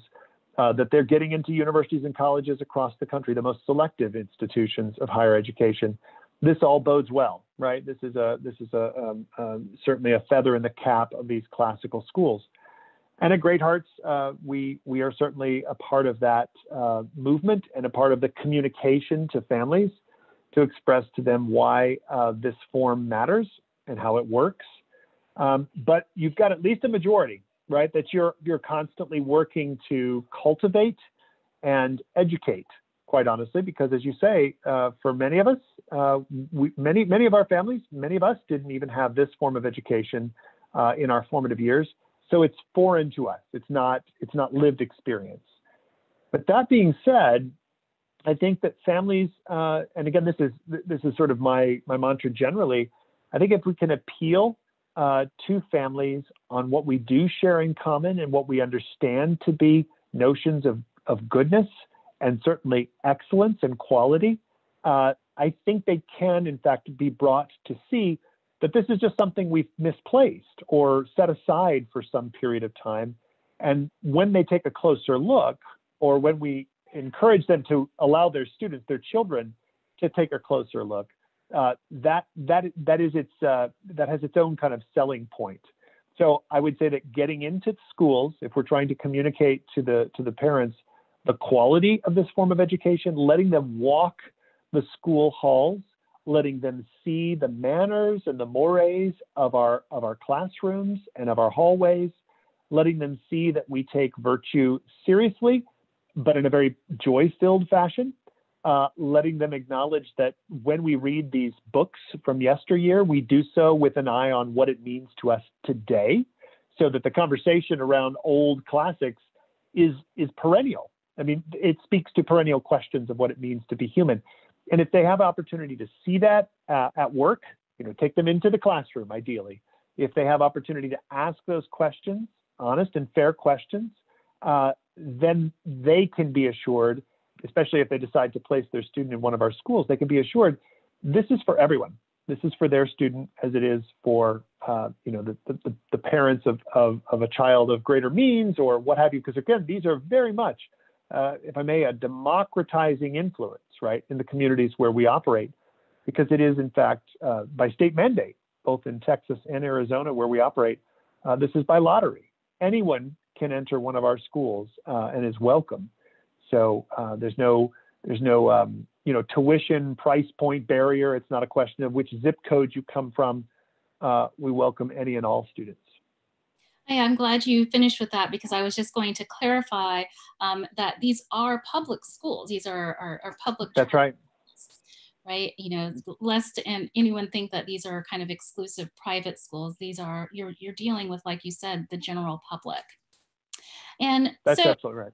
Speaker 3: uh, that they're getting into universities and colleges across the country, the most selective institutions of higher education. This all bodes well, right? This is a this is a um, um, certainly a feather in the cap of these classical schools. And at Great Hearts, uh, we we are certainly a part of that uh, movement and a part of the communication to families to express to them why uh, this form matters and how it works. Um, but you've got at least a majority, right? That you're you're constantly working to cultivate and educate. Quite honestly, because as you say, uh, for many of us, uh, we, many many of our families, many of us didn't even have this form of education uh, in our formative years. So it's foreign to us. It's not it's not lived experience. But that being said, I think that families, uh, and again, this is this is sort of my my mantra generally. I think if we can appeal uh, to families on what we do share in common and what we understand to be notions of of goodness and certainly excellence and quality, uh, I think they can in fact be brought to see that this is just something we've misplaced or set aside for some period of time. And when they take a closer look, or when we encourage them to allow their students, their children, to take a closer look, uh, that that that is its uh, that has its own kind of selling point. So I would say that getting into schools, if we're trying to communicate to the to the parents the quality of this form of education, letting them walk the school halls, letting them see the manners and the mores of our of our classrooms and of our hallways, letting them see that we take virtue seriously, but in a very joy-filled fashion. Uh, letting them acknowledge that when we read these books from yesteryear, we do so with an eye on what it means to us today, so that the conversation around old classics is is perennial. I mean, it speaks to perennial questions of what it means to be human. And if they have opportunity to see that uh, at work, you know, take them into the classroom, ideally. If they have opportunity to ask those questions, honest and fair questions, uh, then they can be assured, especially if they decide to place their student in one of our schools, they can be assured this is for everyone. This is for their student as it is for, uh, you know, the, the, the parents of, of, of a child of greater means or what have you. Because again, these are very much uh, if I may, a democratizing influence, right, in the communities where we operate, because it is, in fact, uh, by state mandate, both in Texas and Arizona where we operate, uh, this is by lottery. Anyone can enter one of our schools uh, and is welcome. So uh, there's no there's no um, you know tuition price point barrier. It's not a question of which zip code you come from. Uh, we welcome any and all students.
Speaker 2: Hey, I'm glad you finished with that because I was just going to clarify um, that these are public schools. These are, are, are public.
Speaker 3: That's right.
Speaker 2: right? You know, lest and anyone think that these are kind of exclusive private schools. These are you're you're dealing with, like you said, the general public. And
Speaker 3: that's
Speaker 2: so,
Speaker 3: absolutely right.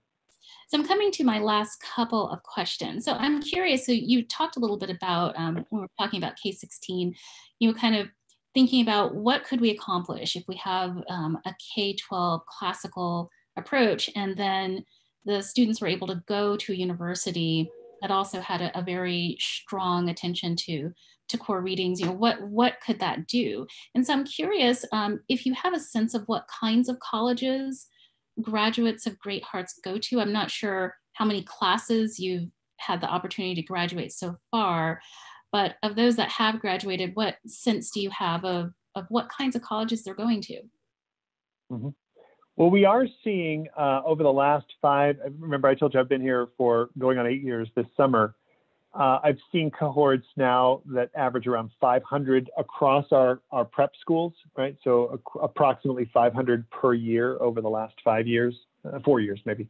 Speaker 2: So I'm coming to my last couple of questions. So I'm curious. So you talked a little bit about um, when we were talking about K16, you know, kind of thinking about what could we accomplish if we have um, a K-12 classical approach, and then the students were able to go to a university that also had a, a, very strong attention to to core readings you know what what could that do and so i'm curious um, if you have a sense of what kinds of colleges graduates of great hearts go to i'm not sure how many classes you've had the opportunity to graduate so far but of those that have graduated what sense do you have of of what kinds of colleges they're going to
Speaker 3: mm-hmm. Well, we are seeing uh, over the last five, remember I told you I've been here for going on eight years this summer. Uh, I've seen cohorts now that average around 500 across our, our prep schools, right? So approximately 500 per year over the last five years, uh, four years maybe.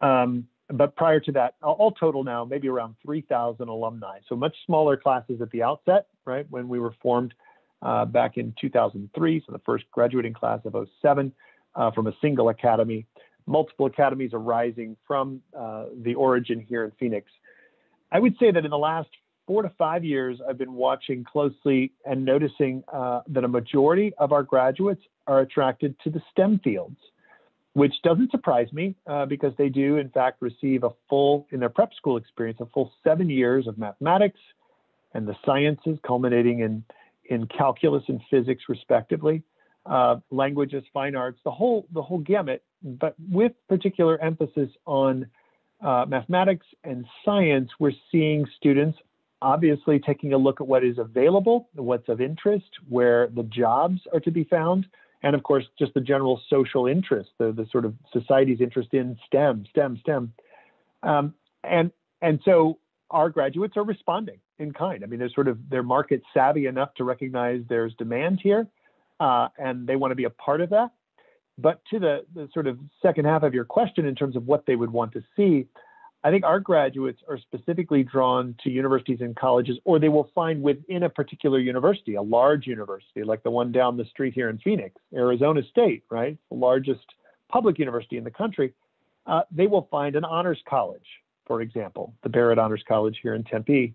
Speaker 3: Um, but prior to that, all total now, maybe around 3,000 alumni. So much smaller classes at the outset, right? When we were formed uh, back in 2003, so the first graduating class of 07 uh, from a single academy. Multiple academies arising from uh, the origin here in Phoenix. I would say that in the last four to five years, I've been watching closely and noticing uh, that a majority of our graduates are attracted to the STEM fields, which doesn't surprise me uh, because they do, in fact, receive a full, in their prep school experience, a full seven years of mathematics and the sciences, culminating in, in calculus and physics, respectively uh, languages, fine arts, the whole the whole gamut, but with particular emphasis on uh, mathematics and science, we're seeing students obviously taking a look at what is available, what's of interest, where the jobs are to be found, and of course, just the general social interest, the, the sort of society's interest in STEM, STEM, STEM. Um, and, and so our graduates are responding in kind. I mean, they're sort of, they're market savvy enough to recognize there's demand here uh, and they want to be a part of that. But to the, the sort of second half of your question, in terms of what they would want to see, I think our graduates are specifically drawn to universities and colleges, or they will find within a particular university, a large university like the one down the street here in Phoenix, Arizona State, right? The largest public university in the country. Uh, they will find an honors college, for example, the Barrett Honors College here in Tempe,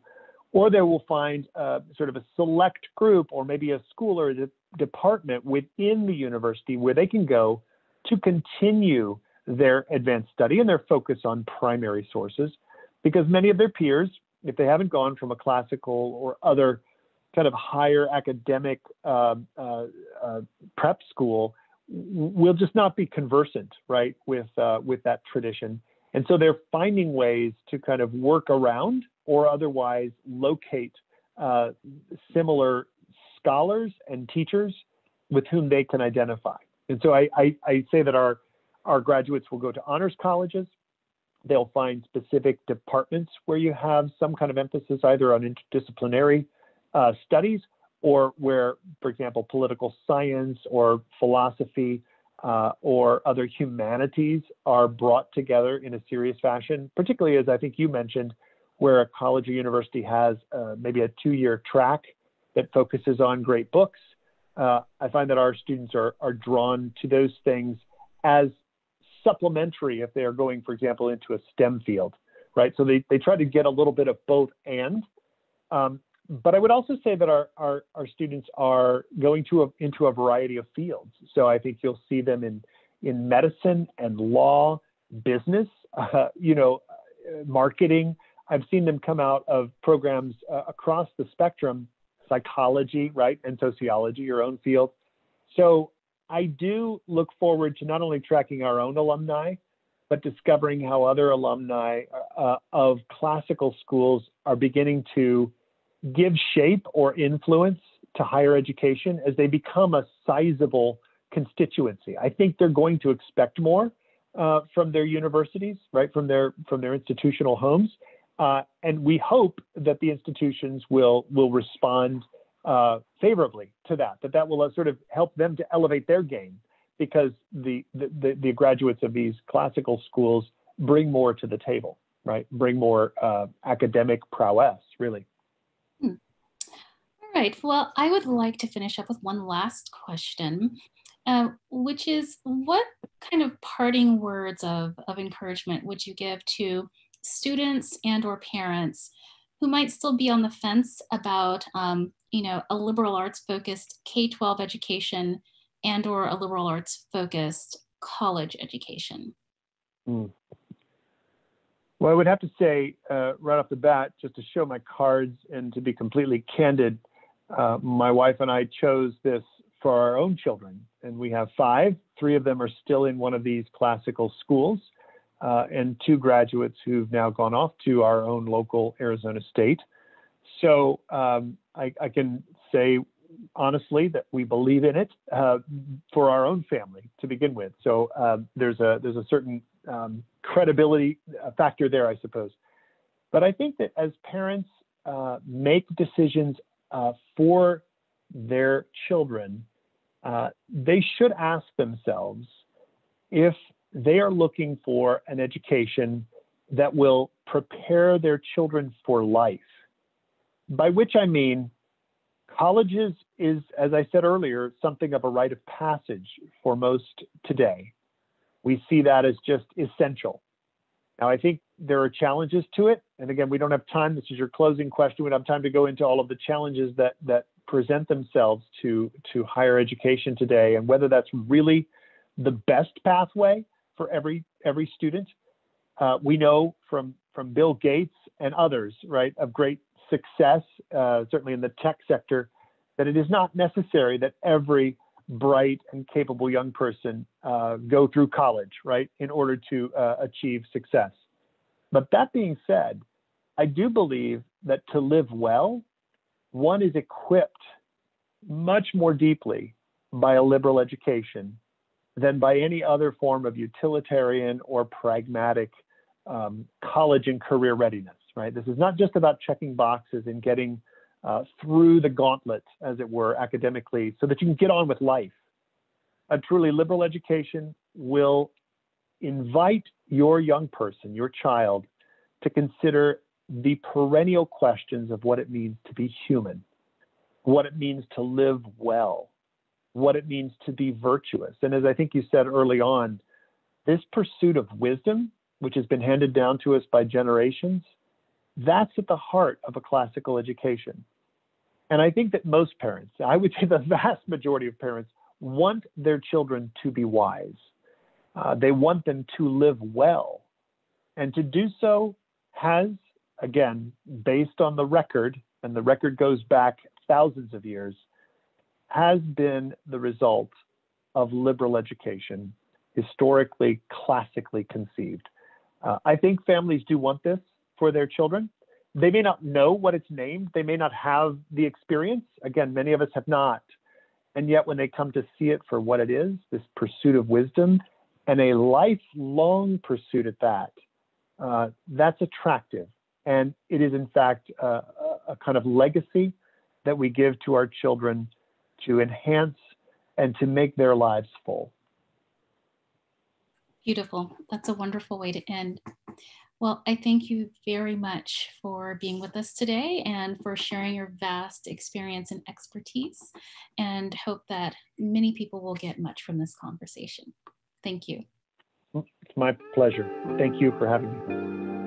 Speaker 3: or they will find uh, sort of a select group or maybe a school or a department within the university where they can go to continue their advanced study and their focus on primary sources because many of their peers if they haven't gone from a classical or other kind of higher academic uh, uh, uh, prep school will just not be conversant right with uh, with that tradition. And so they're finding ways to kind of work around or otherwise locate uh, similar scholars and teachers with whom they can identify. And so I, I, I, say that our, our graduates will go to honors colleges. They'll find specific departments where you have some kind of emphasis either on interdisciplinary uh, studies or where, for example, political science or philosophy uh, or other humanities are brought together in a serious fashion, particularly as I think you mentioned, where a college or university has uh, maybe a two year track that focuses on great books. Uh, I find that our students are, are drawn to those things as supplementary if they are going, for example, into a STEM field, right? So they, they try to get a little bit of both and. Um, but I would also say that our, our, our students are going to a, into a variety of fields. So I think you'll see them in, in medicine and law, business, uh, you know, marketing. I've seen them come out of programs uh, across the spectrum, psychology, right, and sociology, your own field. So I do look forward to not only tracking our own alumni, but discovering how other alumni uh, of classical schools are beginning to give shape or influence to higher education as they become a sizable constituency. I think they're going to expect more uh, from their universities, right, from their from their institutional homes, uh, and we hope that the institutions will will respond uh, favorably to that. That that will uh, sort of help them to elevate their game because the the, the graduates of these classical schools bring more to the table, right? Bring more uh, academic prowess, really.
Speaker 2: All right. Well, I would like to finish up with one last question, uh, which is what kind of parting words of, of encouragement would you give to students and or parents who might still be on the fence about, um, you know, a liberal arts focused K-12 education and or a liberal arts focused college education? Mm.
Speaker 3: Well, I would have to say uh, right off the bat, just to show my cards and to be completely candid, uh, my wife and I chose this for our own children. And we have five. Three of them are still in one of these classical schools, uh, and two graduates who've now gone off to our own local Arizona State. So um, I, I, can say honestly that we believe in it uh, for our own family to begin with. So uh, there's a there's a certain um, credibility factor there, I suppose. But I think that as parents uh, make decisions uh, for their children, uh, they should ask themselves if they are looking for an education that will prepare their children for life. By which I mean, colleges is, as I said earlier, something of a rite of passage for most today. We see that as just essential. Now, I think there are challenges to it. And again, we don't have time. This is your closing question. We don't have time to go into all of the challenges that, that present themselves to, to higher education today and whether that's really the best pathway for every, every student. Uh, we know from, from Bill Gates and others, right, of great success, uh, certainly in the tech sector, that it is not necessary that every bright and capable young person uh, go through college, right, in order to uh, achieve success. But that being said, I do believe that to live well, one is equipped much more deeply by a liberal education than by any other form of utilitarian or pragmatic um, college and career readiness, right? This is not just about checking boxes and getting uh, through the gauntlet, as it were, academically, so that you can get on with life. A truly liberal education will invite your young person, your child, to consider the perennial questions of what it means to be human, what it means to live well, what it means to be virtuous. And as I think you said early on, this pursuit of wisdom, which has been handed down to us by generations, that's at the heart of a classical education. And I think that most parents, I would say the vast majority of parents, want their children to be wise. Uh, they want them to live well. And to do so has, again, based on the record, and the record goes back thousands of years, has been the result of liberal education, historically, classically conceived. Uh, I think families do want this for their children. They may not know what it's named, they may not have the experience. Again, many of us have not. And yet, when they come to see it for what it is, this pursuit of wisdom, and a lifelong pursuit at that, uh, that's attractive. And it is, in fact, uh, a kind of legacy that we give to our children to enhance and to make their lives full.
Speaker 2: Beautiful. That's a wonderful way to end. Well, I thank you very much for being with us today and for sharing your vast experience and expertise, and hope that many people will get much from this conversation. Thank you.
Speaker 3: It's my pleasure. Thank you for having me.